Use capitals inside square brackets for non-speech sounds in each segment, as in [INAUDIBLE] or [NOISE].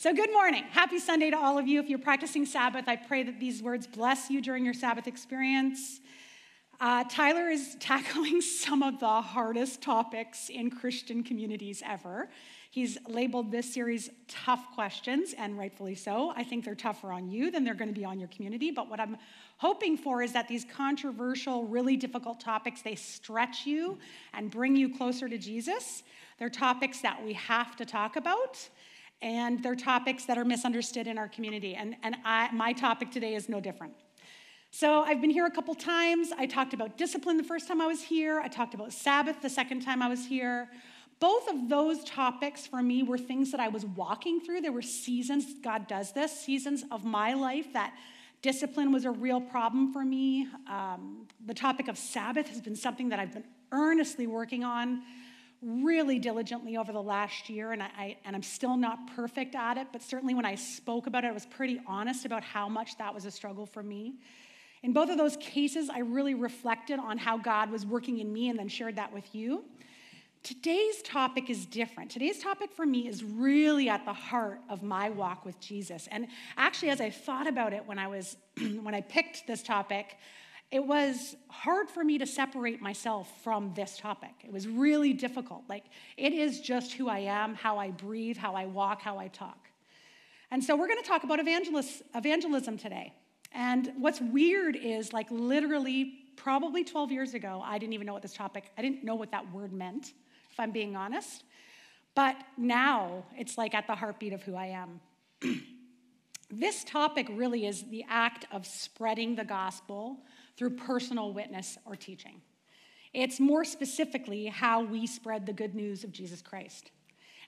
So, good morning. Happy Sunday to all of you. If you're practicing Sabbath, I pray that these words bless you during your Sabbath experience. Uh, Tyler is [LAUGHS] tackling some of the hardest topics in Christian communities ever. He's labeled this series Tough Questions, and rightfully so. I think they're tougher on you than they're going to be on your community. But what I'm hoping for is that these controversial, really difficult topics, they stretch you and bring you closer to Jesus. They're topics that we have to talk about and they're topics that are misunderstood in our community. And, and I, my topic today is no different. So I've been here a couple times. I talked about discipline the first time I was here, I talked about Sabbath the second time I was here. Both of those topics for me were things that I was walking through. There were seasons, God does this, seasons of my life that discipline was a real problem for me. Um, the topic of Sabbath has been something that I've been earnestly working on really diligently over the last year, and, I, and I'm still not perfect at it, but certainly when I spoke about it, I was pretty honest about how much that was a struggle for me. In both of those cases, I really reflected on how God was working in me and then shared that with you. Today's topic is different. Today's topic for me is really at the heart of my walk with Jesus. And actually, as I thought about it when I was [CLEARS THROAT] when I picked this topic, it was hard for me to separate myself from this topic. It was really difficult. Like, it is just who I am, how I breathe, how I walk, how I talk. And so, we're going to talk about evangelism today. And what's weird is, like, literally, probably 12 years ago, I didn't even know what this topic, I didn't know what that word meant, if I'm being honest. But now, it's like at the heartbeat of who I am. [CLEARS THROAT] this topic really is the act of spreading the gospel through personal witness or teaching. It's more specifically how we spread the good news of Jesus Christ.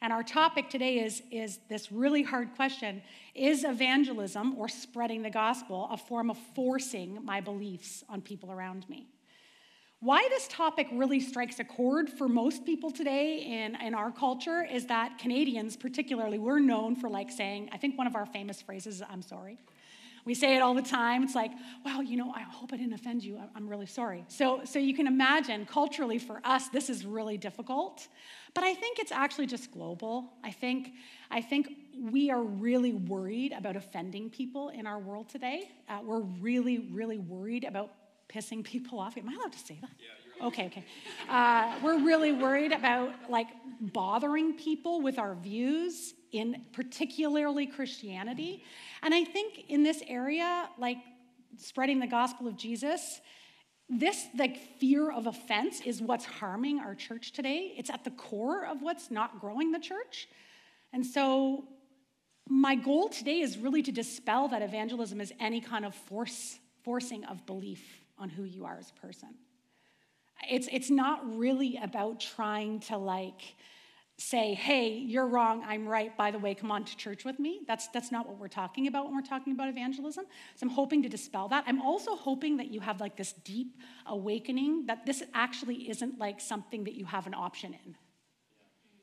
And our topic today is, is this really hard question Is evangelism or spreading the gospel a form of forcing my beliefs on people around me? Why this topic really strikes a chord for most people today in, in our culture is that Canadians, particularly, we're known for like saying, I think one of our famous phrases I'm sorry. We say it all the time. It's like, wow, you know, I hope I didn't offend you. I'm really sorry. So, so you can imagine culturally for us, this is really difficult. But I think it's actually just global. I think, I think we are really worried about offending people in our world today. Uh, we're really, really worried about pissing people off. Am I allowed to say that? Yeah, okay, okay. Uh, we're really worried about like bothering people with our views in particularly Christianity. And I think in this area, like spreading the gospel of Jesus, this like fear of offense is what's harming our church today. It's at the core of what's not growing the church. And so my goal today is really to dispel that evangelism is any kind of force forcing of belief on who you are as a person. It's, it's not really about trying to like say, hey, you're wrong, I'm right, by the way, come on to church with me. That's, that's not what we're talking about when we're talking about evangelism. So I'm hoping to dispel that. I'm also hoping that you have like this deep awakening that this actually isn't like something that you have an option in.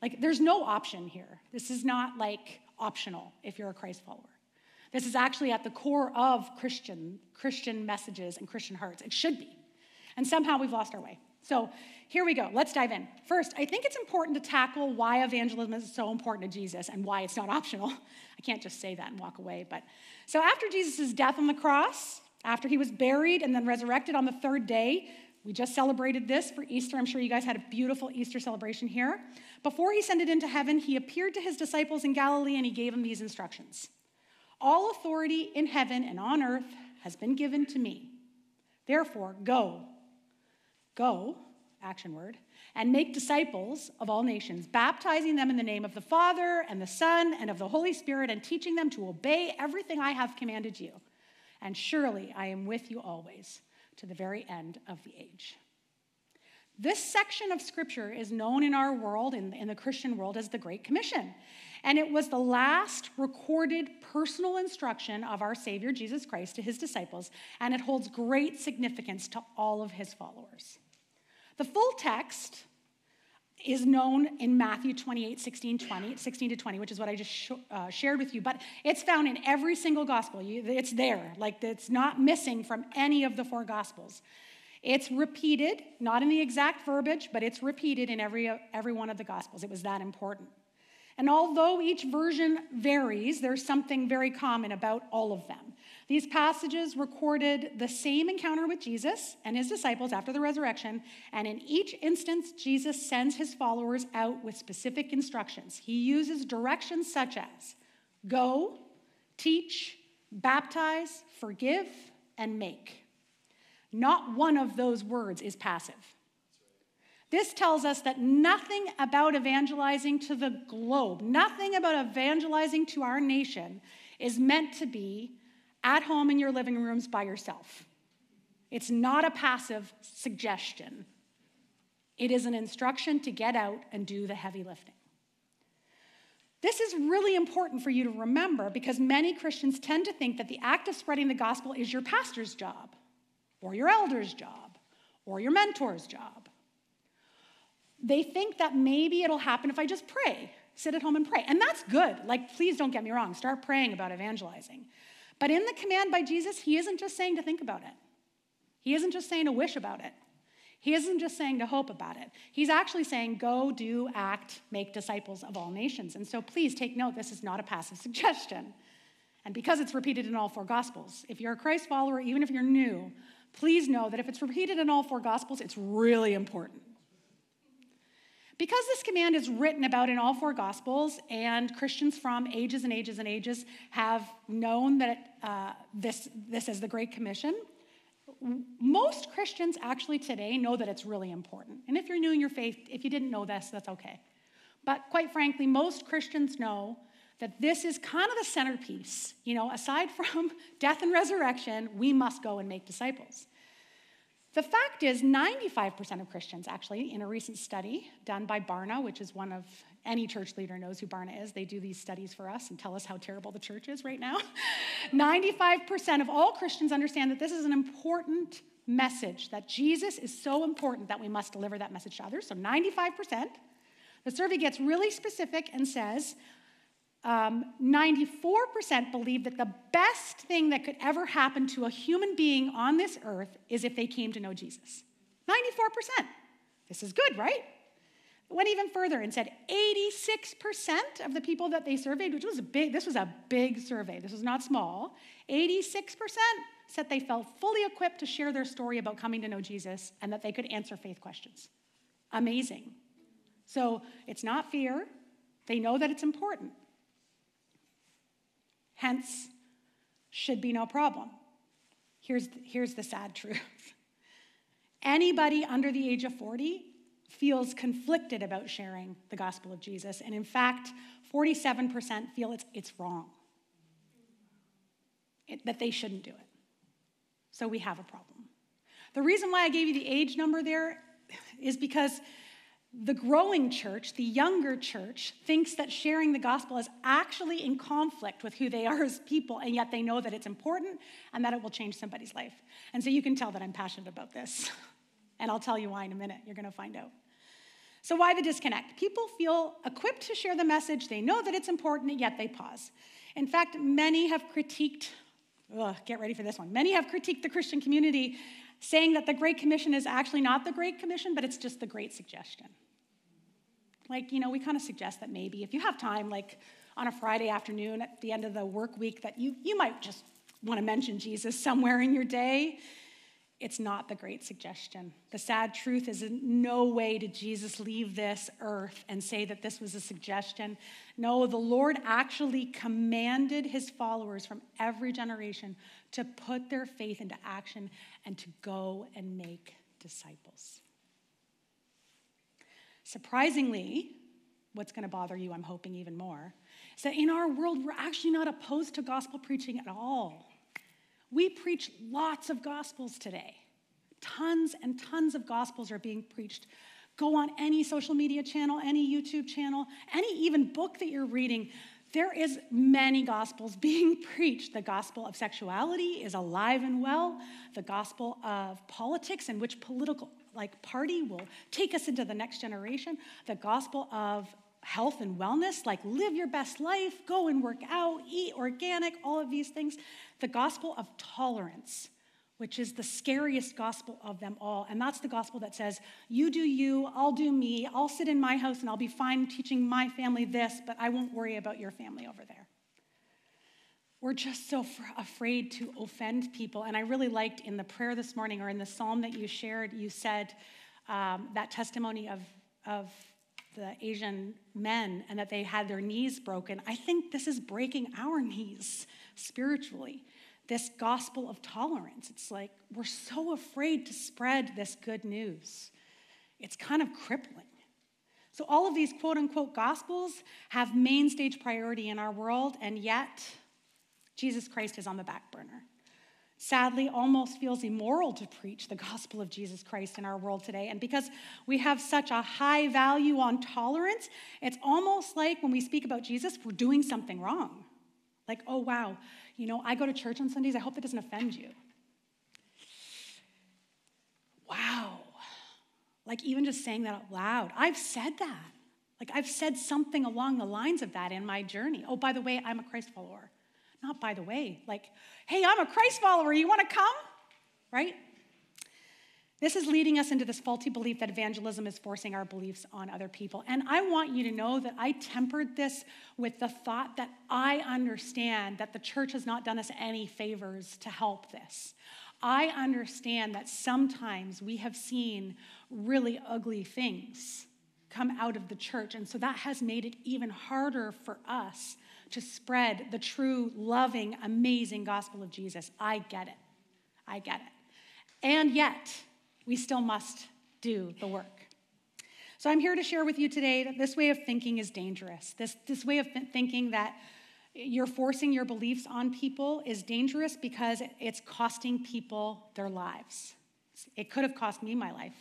Like, there's no option here. This is not like optional if you're a Christ follower. This is actually at the core of Christian, Christian messages and Christian hearts. It should be. And somehow we've lost our way. So here we go. Let's dive in. First, I think it's important to tackle why evangelism is so important to Jesus and why it's not [LAUGHS] optional. I can't just say that and walk away. But so after Jesus' death on the cross, after he was buried and then resurrected on the third day, we just celebrated this for Easter. I'm sure you guys had a beautiful Easter celebration here. Before he ascended into heaven, he appeared to his disciples in Galilee and he gave them these instructions All authority in heaven and on earth has been given to me. Therefore, go. Go action word, and make disciples of all nations, baptizing them in the name of the Father and the Son and of the Holy Spirit, and teaching them to obey everything I have commanded you. And surely I am with you always to the very end of the age. This section of scripture is known in our world, in, in the Christian world, as the Great Commission. And it was the last recorded personal instruction of our Savior Jesus Christ to his disciples, and it holds great significance to all of his followers. The full text is known in Matthew 28, 16, 20, 16 to 20, which is what I just sh- uh, shared with you. But it's found in every single gospel. You, it's there. Like it's not missing from any of the four gospels. It's repeated, not in the exact verbiage, but it's repeated in every, every one of the gospels. It was that important. And although each version varies, there's something very common about all of them. These passages recorded the same encounter with Jesus and his disciples after the resurrection, and in each instance, Jesus sends his followers out with specific instructions. He uses directions such as go, teach, baptize, forgive, and make. Not one of those words is passive. This tells us that nothing about evangelizing to the globe, nothing about evangelizing to our nation is meant to be at home in your living rooms by yourself. It's not a passive suggestion, it is an instruction to get out and do the heavy lifting. This is really important for you to remember because many Christians tend to think that the act of spreading the gospel is your pastor's job, or your elder's job, or your mentor's job. They think that maybe it'll happen if I just pray, sit at home and pray. And that's good. Like, please don't get me wrong, start praying about evangelizing. But in the command by Jesus, he isn't just saying to think about it, he isn't just saying to wish about it. He isn't just saying to hope about it. He's actually saying, go, do, act, make disciples of all nations. And so please take note, this is not a passive [LAUGHS] suggestion. And because it's repeated in all four Gospels, if you're a Christ follower, even if you're new, please know that if it's repeated in all four Gospels, it's really important. Because this command is written about in all four Gospels, and Christians from ages and ages and ages have known that uh, this, this is the Great Commission, most Christians actually today know that it's really important. And if you're new in your faith, if you didn't know this, that's okay. But quite frankly, most Christians know that this is kind of the centerpiece. You know, aside [LAUGHS] from death and resurrection, we must go and make disciples. The fact is, 95% of Christians, actually, in a recent study done by Barna, which is one of any church leader knows who Barna is. They do these studies for us and tell us how terrible the church is right now. [LAUGHS] 95% of all Christians understand that this is an important message, that Jesus is so important that we must deliver that message to others. So 95%. The survey gets really specific and says um, 94% believe that the best thing that could ever happen to a human being on this earth is if they came to know Jesus. 94%. This is good, right? Went even further and said 86% of the people that they surveyed, which was a big, this was a big survey, this was not small, 86% said they felt fully equipped to share their story about coming to know Jesus and that they could answer faith questions. Amazing. So it's not fear, they know that it's important. Hence, should be no problem. Here's, here's the sad truth anybody under the age of 40 feels conflicted about sharing the gospel of Jesus. And in fact, 47% feel it's, it's wrong, it, that they shouldn't do it. So we have a problem. The reason why I gave you the age number there is because the growing church, the younger church, thinks that sharing the gospel is actually in conflict with who they are as people, and yet they know that it's important and that it will change somebody's life. And so you can tell that I'm passionate about this. [LAUGHS] And I'll tell you why in a minute. You're going to find out. So, why the disconnect? People feel equipped to share the message, they know that it's important, yet they pause. In fact, many have critiqued, ugh, get ready for this one, many have critiqued the Christian community saying that the Great Commission is actually not the Great Commission, but it's just the Great Suggestion. Like, you know, we kind of suggest that maybe if you have time, like on a Friday afternoon at the end of the work week, that you, you might just want to mention Jesus somewhere in your day. It's not the great suggestion. The sad truth is, in no way did Jesus leave this earth and say that this was a suggestion. No, the Lord actually commanded his followers from every generation to put their faith into action and to go and make disciples. Surprisingly, what's going to bother you, I'm hoping even more, is that in our world, we're actually not opposed to gospel preaching at all. We preach lots of gospels today. Tons and tons of gospels are being preached. Go on any social media channel, any YouTube channel, any even book that you're reading. There is many gospels [LAUGHS] being preached. The gospel of sexuality is alive and well. The gospel of politics and which political like party will take us into the next generation. The gospel of health and wellness, like live your best life, go and work out, eat organic, all of these things. The gospel of tolerance which is the scariest gospel of them all. And that's the gospel that says, You do you, I'll do me, I'll sit in my house and I'll be fine teaching my family this, but I won't worry about your family over there. We're just so afraid to offend people. And I really liked in the prayer this morning or in the psalm that you shared, you said um, that testimony of, of the Asian men and that they had their knees broken. I think this is breaking our knees spiritually this gospel of tolerance. It's like we're so afraid to spread this good news. It's kind of crippling. So, all of these quote unquote gospels have main stage priority in our world, and yet Jesus Christ is on the back burner. Sadly, almost feels immoral to preach the gospel of Jesus Christ in our world today. And because we have such a high value on tolerance, it's almost like when we speak about Jesus, we're doing something wrong. Like, oh, wow, you know, I go to church on Sundays. I hope that doesn't offend you. Wow. Like, even just saying that out loud, I've said that. Like, I've said something along the lines of that in my journey. Oh, by the way, I'm a Christ follower. Not by the way, like, hey, I'm a Christ follower. You want to come? Right? This is leading us into this faulty belief that evangelism is forcing our beliefs on other people. And I want you to know that I tempered this with the thought that I understand that the church has not done us any favors to help this. I understand that sometimes we have seen really ugly things come out of the church. And so that has made it even harder for us to spread the true, loving, amazing gospel of Jesus. I get it. I get it. And yet, we still must do the work. So I'm here to share with you today that this way of thinking is dangerous. This, this way of thinking that you're forcing your beliefs on people is dangerous because it's costing people their lives. It could have cost me my life.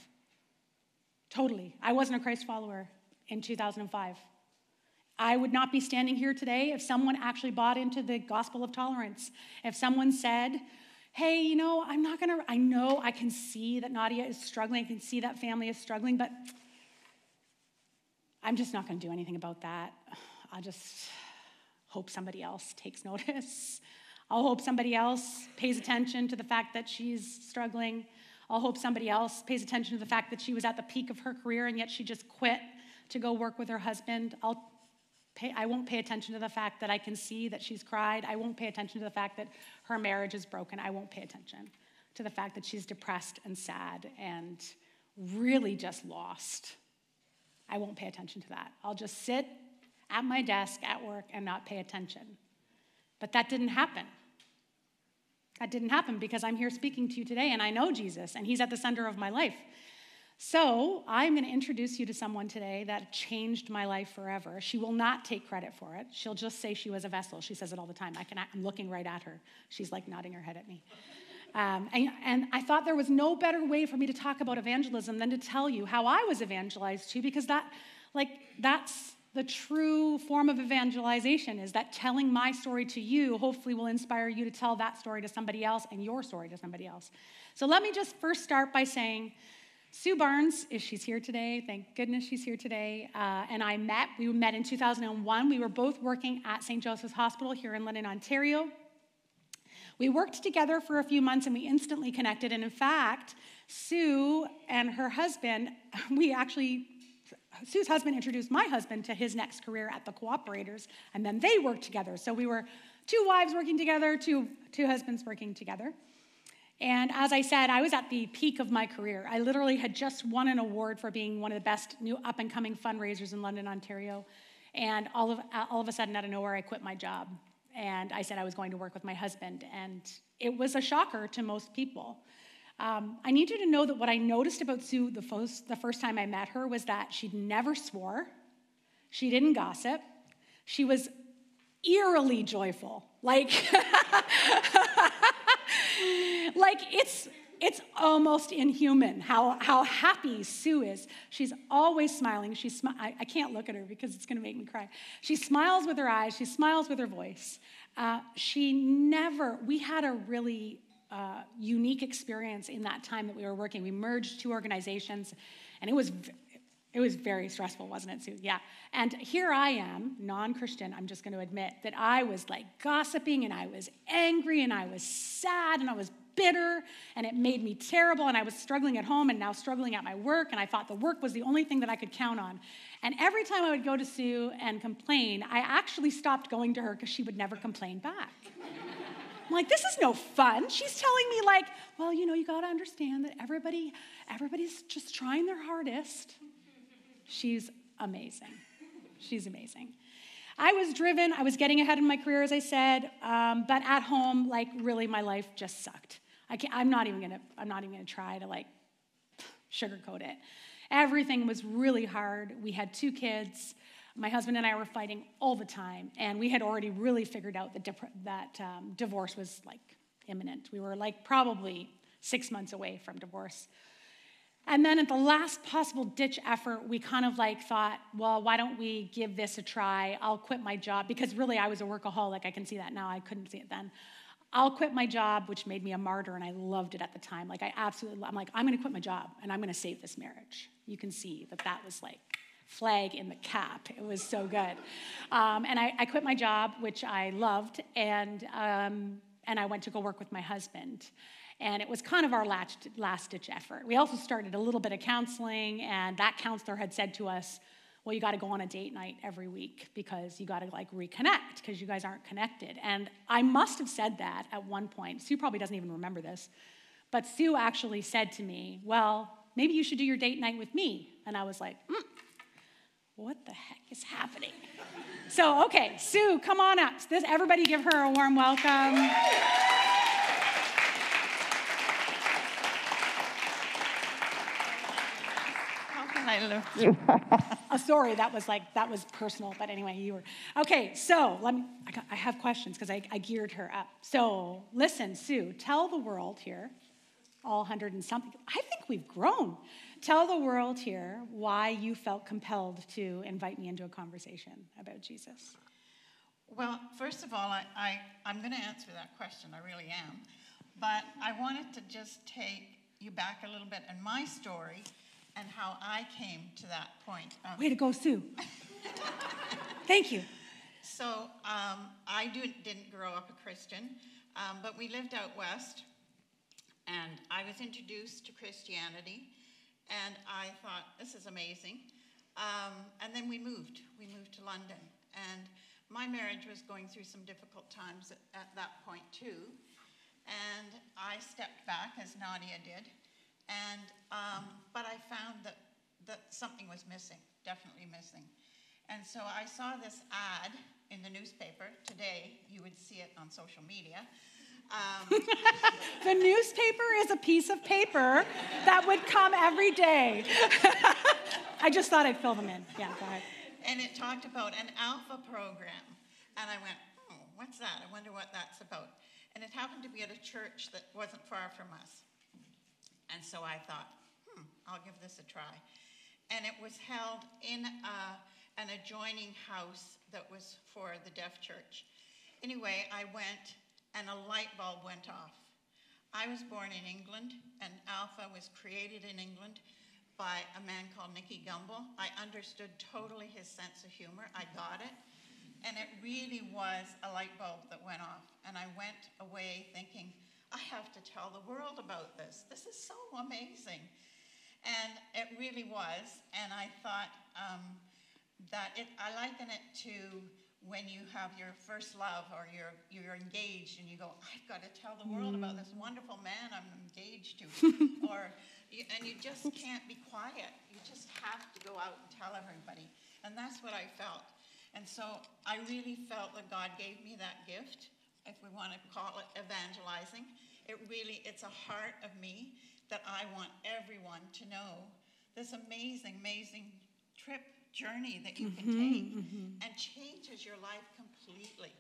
Totally. I wasn't a Christ follower in 2005. I would not be standing here today if someone actually bought into the gospel of tolerance. If someone said, hey, you know, I'm not gonna, I know I can see that Nadia is struggling, I can see that family is struggling, but I'm just not gonna do anything about that. I'll just hope somebody else takes notice. I'll hope somebody else pays attention to the fact that she's struggling. I'll hope somebody else pays attention to the fact that she was at the peak of her career and yet she just quit to go work with her husband. I'll pay, I won't pay attention to the fact that I can see that she's cried. I won't pay attention to the fact that her marriage is broken. I won't pay attention to the fact that she's depressed and sad and really just lost. I won't pay attention to that. I'll just sit at my desk at work and not pay attention. But that didn't happen. That didn't happen because I'm here speaking to you today and I know Jesus and he's at the center of my life. So, I'm going to introduce you to someone today that changed my life forever. She will not take credit for it. She'll just say she was a vessel. She says it all the time. I can, I'm looking right at her. She's like nodding her head at me. Um, and, and I thought there was no better way for me to talk about evangelism than to tell you how I was evangelized to, because that, like, that's the true form of evangelization is that telling my story to you hopefully will inspire you to tell that story to somebody else and your story to somebody else. So let me just first start by saying Sue Barnes, if she's here today, thank goodness she's here today, uh, and I met. We met in 2001. We were both working at St. Joseph's Hospital here in London, Ontario. We worked together for a few months and we instantly connected. And in fact, Sue and her husband, [LAUGHS] we actually, Sue's husband introduced my husband to his next career at the Cooperators, and then they worked together. So we were two wives working together, two, two husbands working together. And as I said, I was at the peak of my career. I literally had just won an award for being one of the best new up and coming fundraisers in London, Ontario. And all of, all of a sudden, out of nowhere, I quit my job. And I said I was going to work with my husband. And it was a shocker to most people. Um, I need you to know that what I noticed about Sue the first, the first time I met her was that she never swore, she didn't gossip, she was eerily joyful. Like, [LAUGHS] like it's it's almost inhuman how, how happy Sue is. She's always smiling. She's smi- I, I can't look at her because it's going to make me cry. She smiles with her eyes, she smiles with her voice. Uh, she never, we had a really uh, unique experience in that time that we were working. We merged two organizations, and it was, It was very stressful, wasn't it, Sue? Yeah. And here I am, non Christian, I'm just going to admit that I was like gossiping and I was angry and I was sad and I was bitter and it made me terrible. And I was struggling at home and now struggling at my work. And I thought the work was the only thing that I could count on. And every time I would go to Sue and complain, I actually stopped going to her because she would never complain back. I'm like, this is no fun. She's telling me, like, well, you know, you got to understand that everybody, everybody's just trying their hardest. She's amazing. She's amazing. I was driven, I was getting ahead in my career, as I said, um, but at home, like, really, my life just sucked. I can't, I'm not even gonna, I'm not even gonna try to, like, sugarcoat it. Everything was really hard. We had two kids. My husband and I were fighting all the time, and we had already really figured out that, that um, divorce was like imminent. We were like probably six months away from divorce. And then at the last possible ditch effort, we kind of like thought, well, why don't we give this a try? I'll quit my job because really I was a workaholic. I can see that now. I couldn't see it then. I'll quit my job, which made me a martyr, and I loved it at the time. Like, I absolutely, I'm like, I'm gonna quit my job and I'm gonna save this marriage. You can see that that was like flag in the cap. It was so good. Um, and I, I, quit my job, which I loved, and, um, and I went to go work with my husband. And it was kind of our last, last ditch effort. We also started a little bit of counseling, and that counselor had said to us, well, you got to go on a date night every week because you got to like reconnect because you guys aren't connected. And I must have said that at one point. Sue probably doesn't even remember this, but Sue actually said to me, well, maybe you should do your date night with me. And I was like, mm, what the heck is happening? So, okay, Sue, come on up. This, everybody give her a warm welcome. How can I look? oh, sorry, that was like, that was personal, but anyway, you were. Okay, so let me, I, got, I have questions because I, I geared her up. So, listen, Sue, tell the world here, all hundred and something, I think we've grown. Tell the world here why you felt compelled to invite me into a conversation about Jesus. Well, first of all, I, I, I'm going to answer that question. I really am. But I wanted to just take you back a little bit in my story and how I came to that point. Of, Way to go, Sue. [LAUGHS] Thank you. So um, I do, didn't grow up a Christian, um, but we lived out west, and I was introduced to Christianity and I thought, this is amazing. Um, and then we moved. We moved to London. And my marriage was going through some difficult times at, at that point, too. And I stepped back, as Nadia did. And, um, but I found that, that something was missing, definitely missing. And so I saw this ad in the newspaper. Today, you would see it on social media. Um, [LAUGHS] the newspaper is a piece of paper that would come every day. [LAUGHS] I just thought I'd fill them in. Yeah, go ahead. And it talked about an alpha program. And I went, oh, what's that? I wonder what that's about. And it happened to be at a church that wasn't far from us. And so I thought, hmm, I'll give this a try. And it was held in a, an adjoining house that was for the deaf church. Anyway, I went and a light bulb went off. I was born in England, and Alpha was created in England by a man called Nicky Gumbel. I understood totally his sense of humor. I got it. And it really was a light bulb that went off. And I went away thinking, I have to tell the world about this. This is so amazing. And it really was. And I thought um, that it, I liken it to when you have your first love or you're, you're engaged and you go, I've got to tell the world mm. about this wonderful man I'm engaged to. [LAUGHS] or, and you just can't be quiet. You just have to go out and tell everybody. And that's what I felt. And so I really felt that God gave me that gift, if we want to call it evangelizing. It really, it's a heart of me that I want everyone to know this amazing, amazing trip journey that you can mm-hmm, take mm-hmm. and changes your life completely.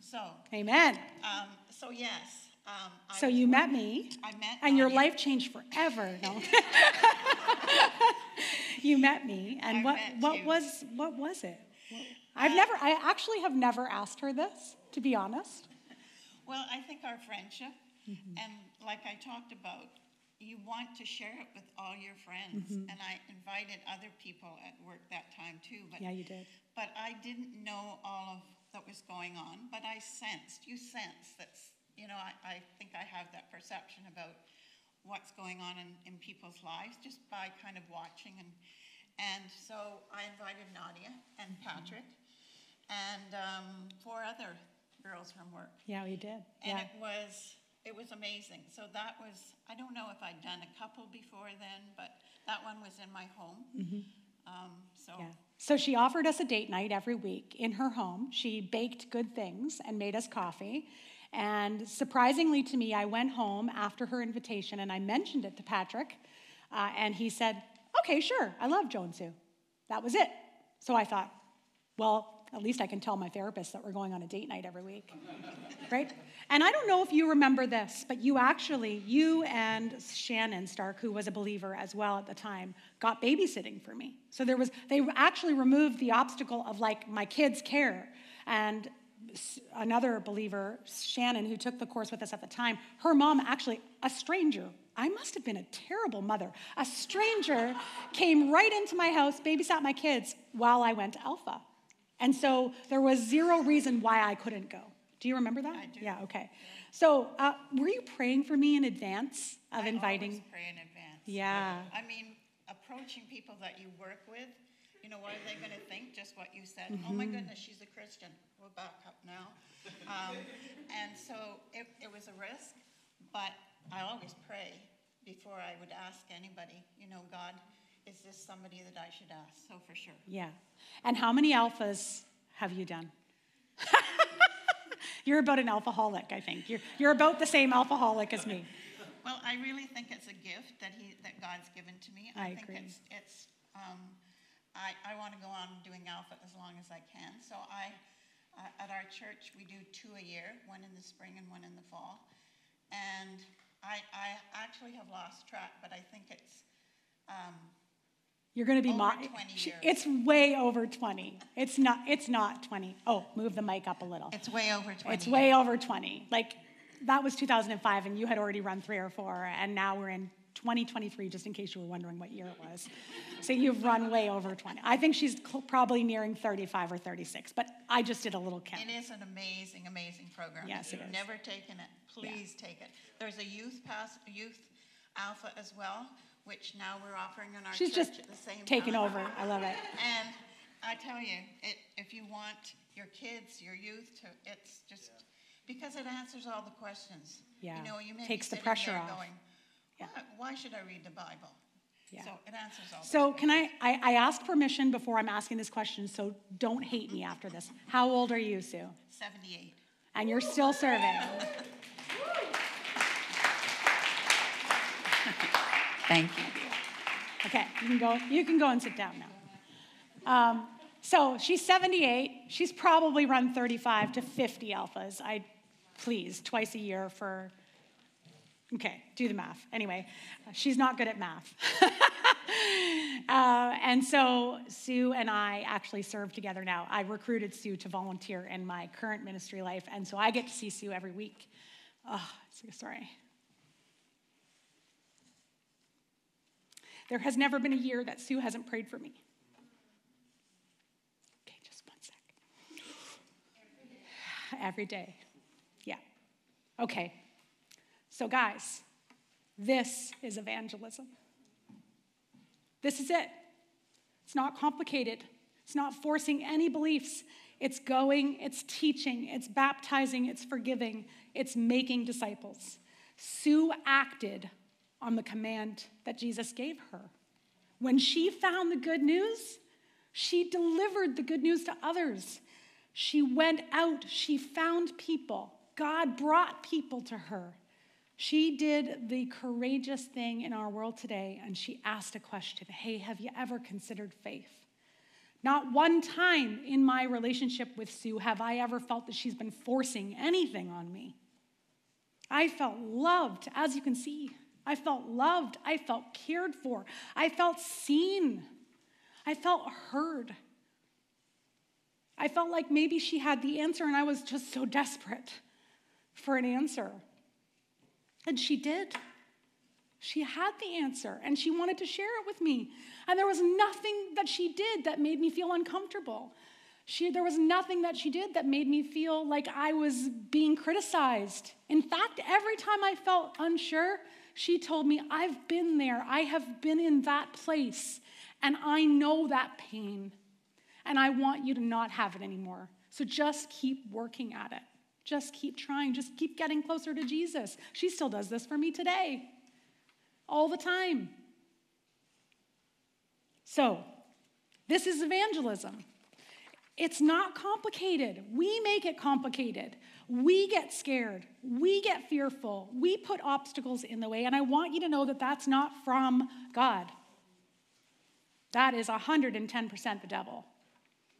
So, amen. Um, so, yes. Um, so, you met me. I met. And your life changed forever. [LAUGHS] No. [LAUGHS] you met me. And I what, what, you. was, what was it? I've uh, never, I actually have never asked her this, to be honest. Well, I think our friendship, mm-hmm. and like I talked about, you want to share it with all your friends. Mm-hmm. And I invited other people at work that time too. But, Yeah, you did. But I didn't know all of that was going on. But I sensed, you sense that's, you know, I, I think I have that perception about what's going on in, in people's lives just by kind of watching. And, and so I invited Nadia and Patrick and um, four other girls from work Yeah, you did. and Yeah. it was it was amazing. So that was I don't know if I'd done a couple before then, but that one was in my home. Um, so Mm-hmm. Yeah. So she offered us a date night every week in her home. She baked good things and made us coffee. And surprisingly to me, I went home after her invitation and I mentioned it to Patrick. Uh, and he said, Okay, sure, I love Joan Sue. That was it. So I thought, well, at least I can tell my therapist that we're going on a date night every week. [LAUGHS] right? And I don't know if you remember this, but you actually, you and Shannon Stark, who was a believer as well at the time, got babysitting for me. So there was, they actually removed the obstacle of like my kids' care. And another believer, Shannon, who took the course with us at the time, her mom actually, a stranger, I must have been a terrible mother. A stranger came right into my house, babysat my kids while I went to Alpha. And so there was zero reason why I couldn't go. Do you remember that? I do. Yeah, okay. So uh, were you praying for me in advance of I inviting? always pray in advance. Yeah. I mean, approaching people that you work with, you know, what are they going to think? Just what you said. Oh Mm-hmm. my goodness, she's a Christian. We'll back up now. Um, and so it, it was a risk, but I always pray before I would ask anybody, you know, God, is this somebody that I should ask? So for sure. Yeah. And how many alphas have you done? [LAUGHS] you're about an alcoholic, I think. You're, you're about the same alcoholic as me. Well, I really think it's a gift that he that God's given to me. I think agree. it's it's um, I, I want to go on doing alpha as long as I can. So I uh, at our church we do two a year, one in the spring and one in the fall. And I I actually have lost track, but I think it's um, You're going to be Over mo- 20. It's way over 20. It's not it's not 20. Oh, move the mic up a little. it's way over twenty. It's way over 20. Like that was 2005 and you had already run 3 or 4 and now we're in 2023 just in case you were wondering what year it was. So you've run way over 20. I think she's cl- probably nearing 35 or 36, but I just did a little count. It is an amazing, amazing program. Yes, if you've never taken it, please take it. There's a youth pass, youth alpha as well, which now we're offering in our She's church just at the same taking time. over. I love it. [LAUGHS] And I tell you, it, if you want your kids, your youth to, it's just because it answers all the questions. Yeah. You know, you may Takes be the pressure there off. going, Yeah. why, why should I read the Bible? Yeah. So it answers all. So those can I, I, I asked permission before I'm asking this question, so don't hate me after this. How old are you, Sue? Seventy-eight. And you're still serving. [LAUGHS] [LAUGHS] Thank you. Okay, you can go, you can go and sit down now. Um, so she's 78. She's probably run 35 to 50 alphas. I, please, twice a year for, okay, do the math. Anyway, she's not good at math. [LAUGHS] uh, and so Sue and I actually serve together now. I recruited Sue to volunteer in my current ministry life, and so I get to see Sue every week. Oh, sorry. There has never been a year that Sue hasn't prayed for me. Okay, just one sec. Every day. Yeah. Okay. So, guys, this is evangelism. This is it. It's not complicated, it's not forcing any beliefs. It's going, it's teaching, it's baptizing, it's forgiving, it's making disciples. Sue acted on the command that Jesus gave her. When she found the good news, she delivered the good news to others. She went out, she found people. God brought people to her. She did the courageous thing in our world today, and she asked a question Hey, have you ever considered faith? Not one time in my relationship with Sue have I ever felt that she's been forcing anything on me. I felt loved, as you can see. I felt loved. I felt cared for. I felt seen. I felt heard. I felt like maybe she had the answer and I was just so desperate for an answer. And she did. She had the answer and she wanted to share it with me. And there was nothing that she did that made me feel uncomfortable. She, there was nothing that she did that made me feel like I was being criticized. In fact, every time I felt unsure, she told me, I've been there. I have been in that place, and I know that pain. And I want you to not have it anymore. So just keep working at it. Just keep trying. Just keep getting closer to Jesus. She still does this for me today, all the time. So, this is evangelism. It's not complicated. We make it complicated. We get scared. We get fearful. We put obstacles in the way. And I want you to know that that's not from God. That is 110% the devil.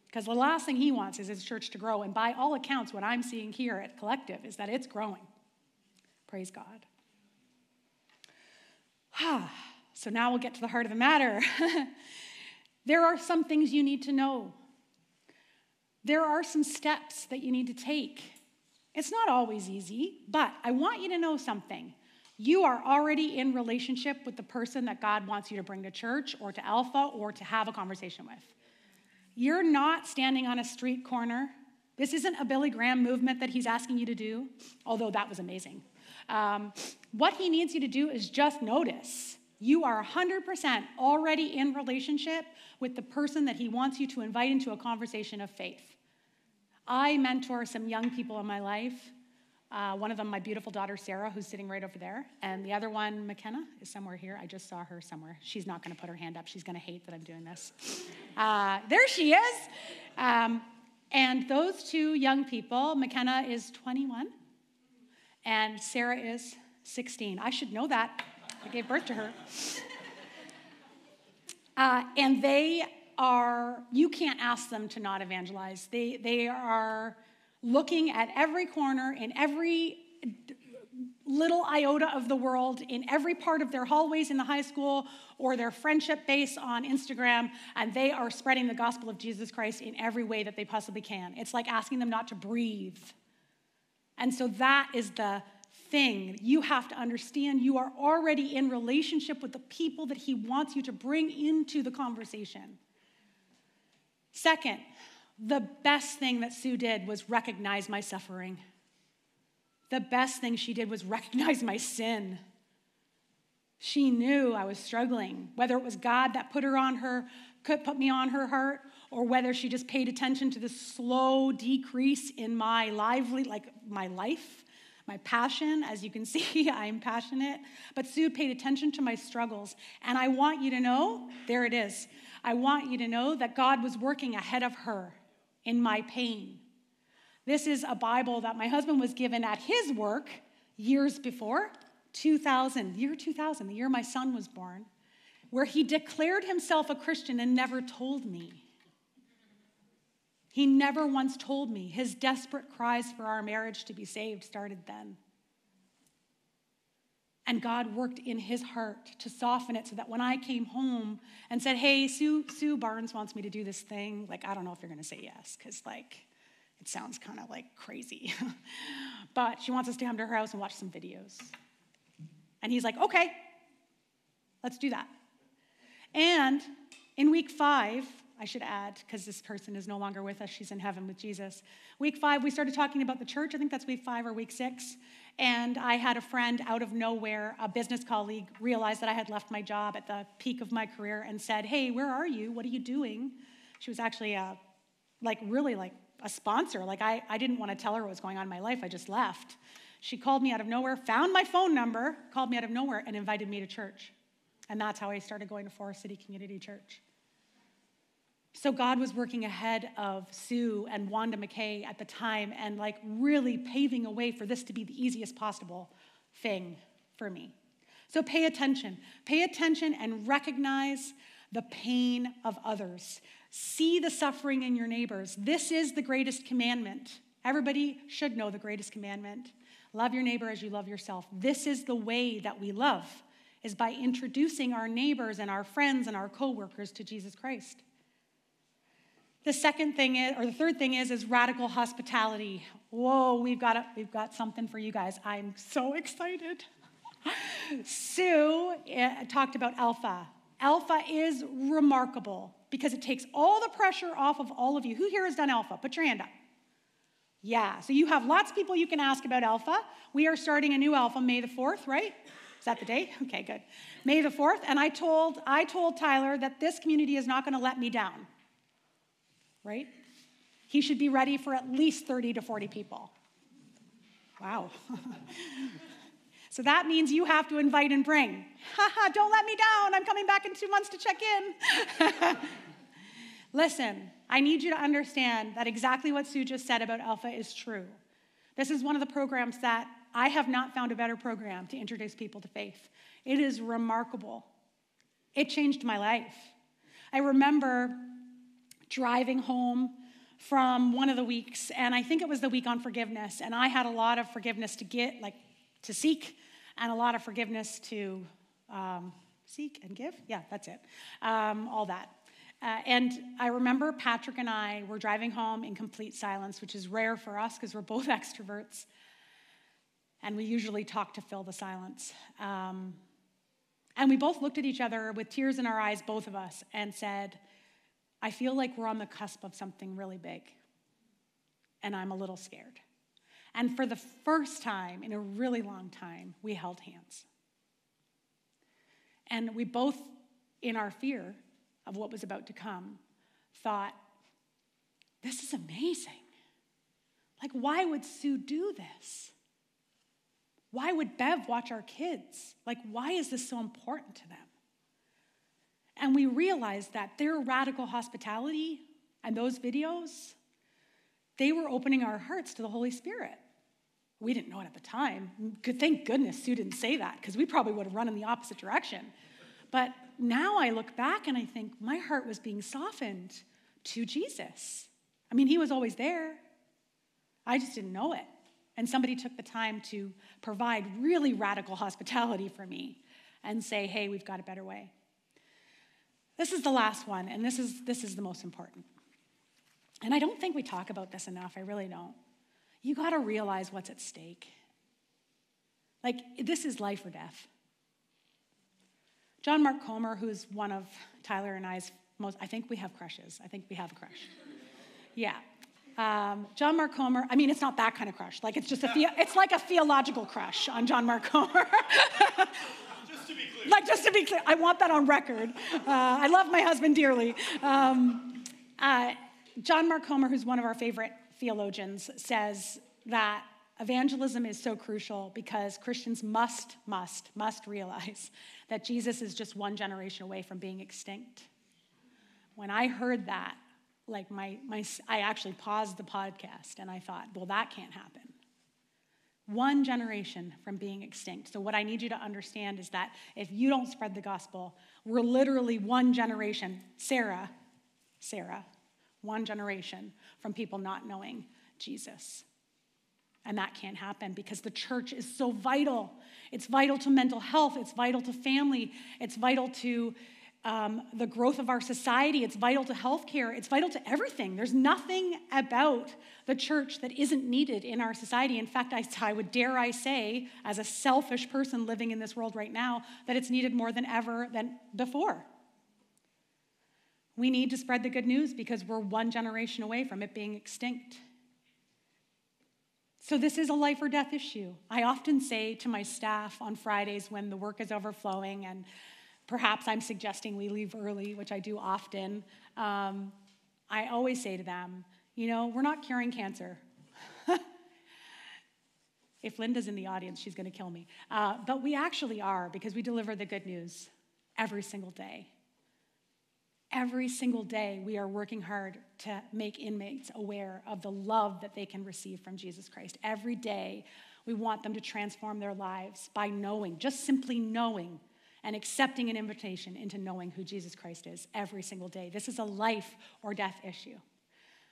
Because the last thing he wants is his church to grow. And by all accounts, what I'm seeing here at Collective is that it's growing. Praise God. [SIGHS] so now we'll get to the heart of the matter. [LAUGHS] there are some things you need to know there are some steps that you need to take. It's not always easy, but I want you to know something. You are already in relationship with the person that God wants you to bring to church or to Alpha or to have a conversation with. You're not standing on a street corner. This isn't a Billy Graham movement that he's asking you to do, although that was amazing. Um, what he needs you to do is just notice. You are 100% already in relationship with the person that he wants you to invite into a conversation of faith. I mentor some young people in my life. Uh, one of them, my beautiful daughter Sarah, who's sitting right over there, and the other one, McKenna, is somewhere here. I just saw her somewhere. She's not going to put her hand up. She's going to hate that I'm doing this. Uh, there she is. Um, and those two young people, McKenna is 21, and Sarah is 16. I should know that. I gave birth to her. Uh, and they are, you can't ask them to not evangelize. They, they are looking at every corner in every little iota of the world in every part of their hallways in the high school or their friendship base on Instagram, and they are spreading the gospel of Jesus Christ in every way that they possibly can. It's like asking them not to breathe. And so that is the thing. You have to understand you are already in relationship with the people that He wants you to bring into the conversation. Second, the best thing that Sue did was recognize my suffering. The best thing she did was recognize my sin. She knew I was struggling, whether it was God that put her on her, could put me on her heart, or whether she just paid attention to the slow decrease in my lively, like my life, my passion. As you can [LAUGHS] see, I'm passionate. But Sue paid attention to my struggles. And I want you to know, there it is. I want you to know that God was working ahead of her in my pain. This is a Bible that my husband was given at his work years before, 2000, year 2000, the year my son was born, where he declared himself a Christian and never told me. He never once told me. His desperate cries for our marriage to be saved started then. And God worked in his heart to soften it so that when I came home and said, Hey, Sue, Sue Barnes wants me to do this thing, like, I don't know if you're going to say yes, because, like, it sounds kind of like crazy. [LAUGHS] but she wants us to come to her house and watch some videos. And he's like, Okay, let's do that. And in week five, I should add, because this person is no longer with us, she's in heaven with Jesus. Week five, we started talking about the church. I think that's week five or week six. And I had a friend out of nowhere, a business colleague, realized that I had left my job at the peak of my career and said, Hey, where are you? What are you doing? She was actually a, like, really like a sponsor. Like, I, I didn't want to tell her what was going on in my life. I just left. She called me out of nowhere, found my phone number, called me out of nowhere, and invited me to church. And that's how I started going to Forest City Community Church. So God was working ahead of Sue and Wanda McKay at the time and like really paving a way for this to be the easiest possible thing for me. So pay attention. Pay attention and recognize the pain of others. See the suffering in your neighbors. This is the greatest commandment. Everybody should know the greatest commandment. Love your neighbor as you love yourself. This is the way that we love is by introducing our neighbors and our friends and our coworkers to Jesus Christ. The second thing is, or the third thing is, is radical hospitality. Whoa, we've got, a, we've got something for you guys. I'm so excited. Sue uh, talked about Alpha. Alpha is remarkable because it takes all the pressure off of all of you. Who here has done Alpha? Put your hand up. Yeah, so you have lots of people you can ask about Alpha. We are starting a new Alpha May the 4th, right? Is that the day? Okay, good. May the 4th. And I told, I told Tyler that this community is not going to let me down, right? He should be ready for at least 30 to 40 people. Wow. [LAUGHS] so that means you have to invite and bring. Haha, don't let me down. I'm coming back in two months to check in. [LAUGHS] Listen, I need you to understand that exactly what Sue just said about Alpha is true. This is one of the programs that I have not found a better program to introduce people to faith. It is remarkable. It changed my life. I remember driving home from one of the weeks, and I think it was the week on forgiveness, and I had a lot of forgiveness to get, like to seek, and a lot of forgiveness to um, seek and give. Yeah, that's it. Um, all that. Uh, and I remember Patrick and I were driving home in complete silence, which is rare for us because we're both [LAUGHS] extroverts. And we usually talk to fill the silence. Um, and we both looked at each other with tears in our eyes, both of us, and said, I feel like we're on the cusp of something really big. And I'm a little scared. And for the first time in a really long time, we held hands. And we both, in our fear, of what was about to come, thought, this is amazing. Like, why would Sue do this? Why would Bev watch our kids? Like, why is this so important to them? And we realized that their radical hospitality and those videos, they were opening our hearts to the Holy Spirit. We didn't know it at the time. Thank goodness Sue didn't say that because we probably would have run in the opposite direction. But now I look back and I think my heart was being softened to Jesus. I mean, he was always there. I just didn't know it. And somebody took the time to provide really radical hospitality for me and say, hey, we've got a better way. This is the last one, and this is, this is the most important. And I don't think we talk about this enough. I really don't. You got to realize what's at stake. Like, this is life or death. John Mark Comer, who's one of Tyler and I's most, I think we have crushes. I think we have a crush. Yeah. Um, John Mark Comer, I mean, it's not that kind of crush. Like, it's just a, the, it's like a theological crush on John Mark Comer. [LAUGHS] just to be clear. Like, just to be clear, I want that on record. Uh, I love my husband dearly. Um, uh, John Mark Comer, who's one of our favorite theologians, says that evangelism is so crucial because Christians must, must, must realize that Jesus is just one generation away from being extinct. When I heard that, like my, my I actually paused the podcast and I thought, well, that can't happen. One generation from being extinct. So, what I need you to understand is that if you don't spread the gospel, we're literally one generation, Sarah, Sarah, one generation from people not knowing Jesus. And that can't happen because the church is so vital. It's vital to mental health, it's vital to family, it's vital to um, the growth of our society, it's vital to healthcare, it's vital to everything. There's nothing about the church that isn't needed in our society. In fact, I, I would dare I say, as a selfish person living in this world right now, that it's needed more than ever than before. We need to spread the good news because we're one generation away from it being extinct. So, this is a life or death issue. I often say to my staff on Fridays when the work is overflowing, and perhaps I'm suggesting we leave early, which I do often, um, I always say to them, you know, we're not curing cancer. [LAUGHS] if Linda's in the audience, she's going to kill me. Uh, but we actually are because we deliver the good news every single day. Every single day, we are working hard to make inmates aware of the love that they can receive from Jesus Christ. Every day, we want them to transform their lives by knowing, just simply knowing, and accepting an invitation into knowing who Jesus Christ is every single day. This is a life or death issue.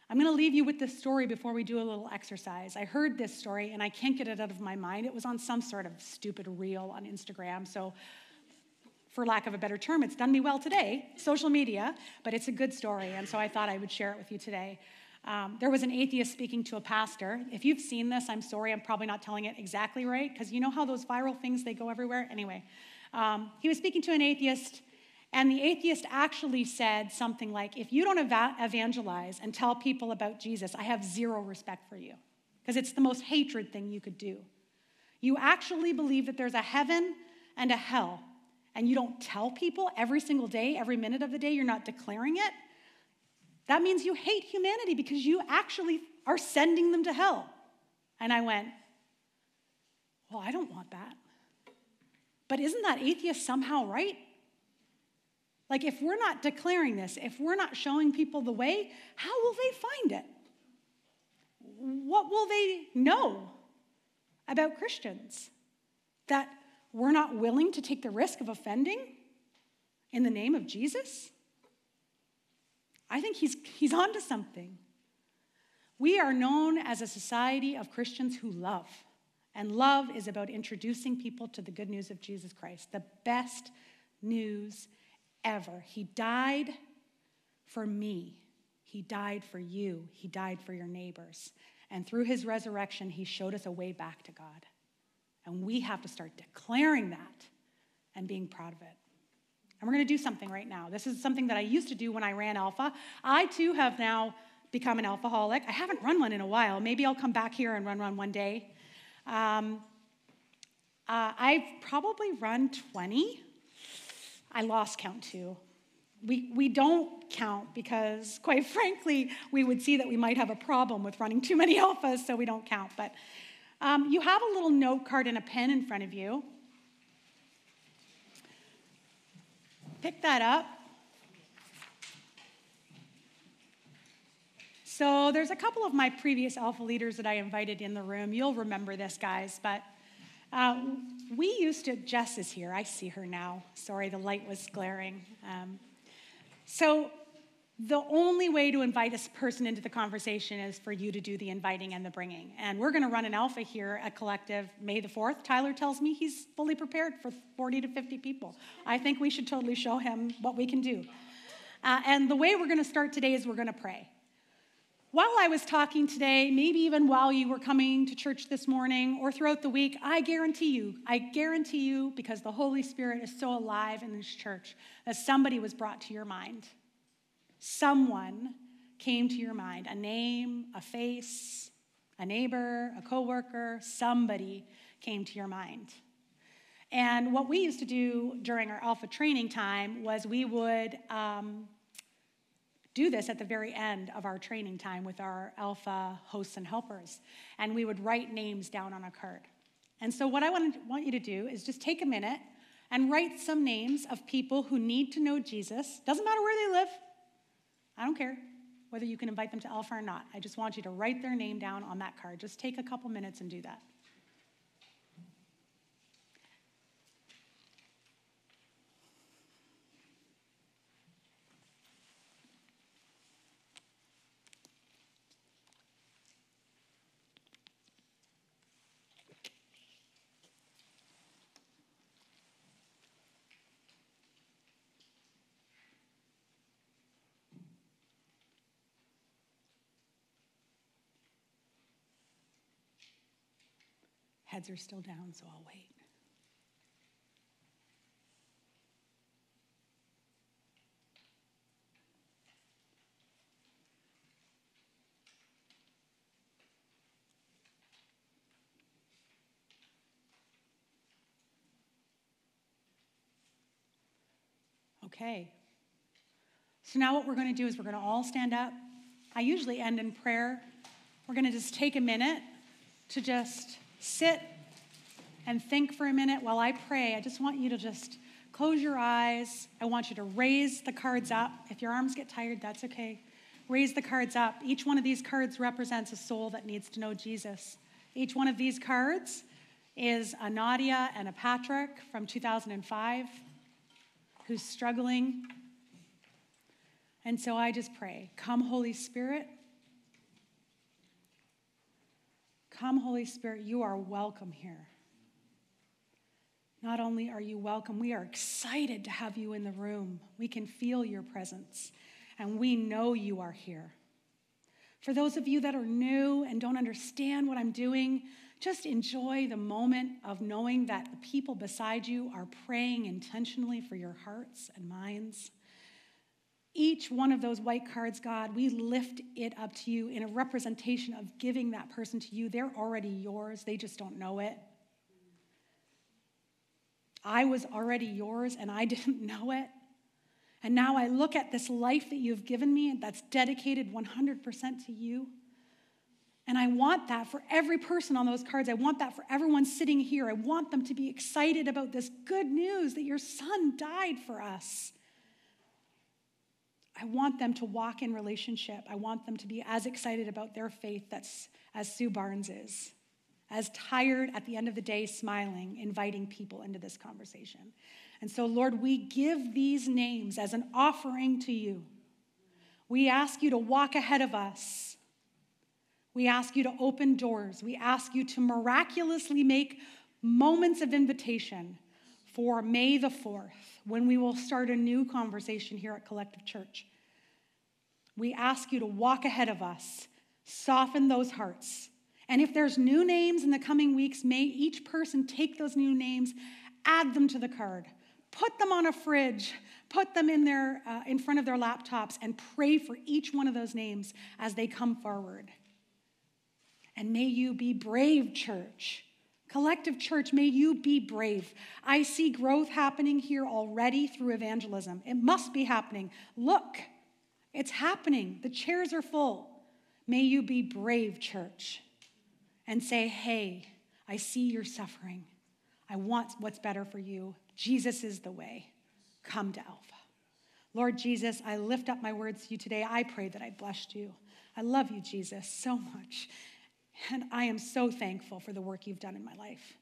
I'm going to leave you with this story before we do a little exercise. I heard this story and I can't get it out of my mind. It was on some sort of stupid reel on Instagram. So for lack of a better term, it's done me well today, social media, but it's a good story, and so I thought I would share it with you today. Um, there was an atheist speaking to a pastor. If you've seen this, I'm sorry, I'm probably not telling it exactly right, because you know how those viral things, they go everywhere? Anyway, um, he was speaking to an atheist, and the atheist actually said something like, If you don't eva- evangelize and tell people about Jesus, I have zero respect for you, because it's the most hatred thing you could do. You actually believe that there's a heaven and a hell, and you don't tell people every single day, every minute of the day, you're not declaring it, that means you hate humanity because you actually are sending them to hell. And I went, Well, I don't want that. But isn't that atheist somehow right? Like, if we're not declaring this, if we're not showing people the way, how will they find it? What will they know about Christians? That we're not willing to take the risk of offending in the name of Jesus? I think he's, he's onto something. We are known as a society of Christians who love. And love is about introducing people to the good news of Jesus Christ, the best news ever. He died for me, He died for you, He died for your neighbors. And through His resurrection, He showed us a way back to God. And we have to start declaring that and being proud of it. And we're going to do something right now. This is something that I used to do when I ran Alpha. I too have now become an alcoholic. I haven't run one in a while. Maybe I'll come back here and run one one day. Um, uh, I've probably run 20. I lost count too. We, we don't count because, [LAUGHS] quite frankly, we would see that we might have a problem with running too many alphas, so we don't count. But um, you have a little note card and a pen in front of you. Pick that up. So there's a couple of my previous alpha leaders that I invited in the room. You'll remember this, guys, but uh, we used to, Jess is here. I see her now. Sorry, the light was glaring. Um, so the only way to invite a person into the conversation is for you to do the inviting and the bringing. And we're going to run an alpha here at Collective May the 4th. Tyler tells me he's fully prepared for 40 to 50 people. I think we should totally show him what we can do. Uh, and the way we're going to start today is we're going to pray. While I was talking today, maybe even while you were coming to church this morning or throughout the week, I guarantee you, I guarantee you, because the Holy Spirit is so alive in this church, that somebody was brought to your mind someone came to your mind a name, a face, a neighbor, a coworker, somebody came to your mind. And what we used to do during our alpha training time was we would um, do this at the very end of our training time with our alpha hosts and helpers. And we would write names down on a card. And so, what I want, you to do is just take a minute and write some names of people who need to know Jesus. Doesn't matter where they live, I don't care whether you can invite them to Alpha or not. I just want you to write their name down on that card. Just take a couple minutes and do that. Heads are still down, so I'll wait. Okay. So now what we're going to do is we're going to all stand up. I usually end in prayer. We're going to just take a minute to just sit and think for a minute while I pray. I just want you to just close your eyes. I want you to raise the cards up. If your arms get tired, that's okay. Raise the cards up. Each one of these cards represents a soul that needs to know Jesus. Each one of these cards is a Nadia and a Patrick from 2005 who's struggling. And so I just pray, Come, Holy Spirit. Come, Holy Spirit, you are welcome here. Not only are you welcome, we are excited to have you in the room. We can feel your presence, and we know you are here. For those of you that are new and don't understand what I'm doing, just enjoy the moment of knowing that the people beside you are praying intentionally for your hearts and minds. Each one of those white cards, God, we lift it up to you in a representation of giving that person to you. They're already yours, they just don't know it. I was already yours and I [LAUGHS] didn't know it. And now I look at this life that you've given me that's dedicated 100% to you. And I want that for every person on those cards. I want that for everyone sitting here. I want them to be excited about this good news that your son died for us. I want them to walk in relationship. I want them to be as excited about their faith that's, as Sue Barnes is, as tired at the end of the day, smiling, inviting people into this conversation. And so, Lord, we give these names as an offering to you. We ask you to walk ahead of us. We ask you to open doors. We ask you to miraculously make moments of invitation for May the 4th, when we will start a new conversation here at Collective Church. We ask you to walk ahead of us, soften those hearts. And if there's new names in the coming weeks, may each person take those new names, add them to the card, put them on a fridge, put them in, their, uh, in front of their laptops, and pray for each one of those names as they come forward. And may you be brave, church. Collective church, may you be brave. I see growth happening here already through evangelism. It must be happening. Look, it's happening. The chairs are full. May you be brave, church, and say, Hey, I see your suffering. I want what's better for you. Jesus is the way. Come to Alpha. Lord Jesus, I lift up my words to you today. I pray that I blessed you. I love you, Jesus, so much. And I am so thankful for the work you've done in my life.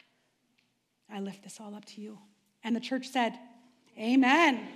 I lift this all up to you. And the church said, Amen.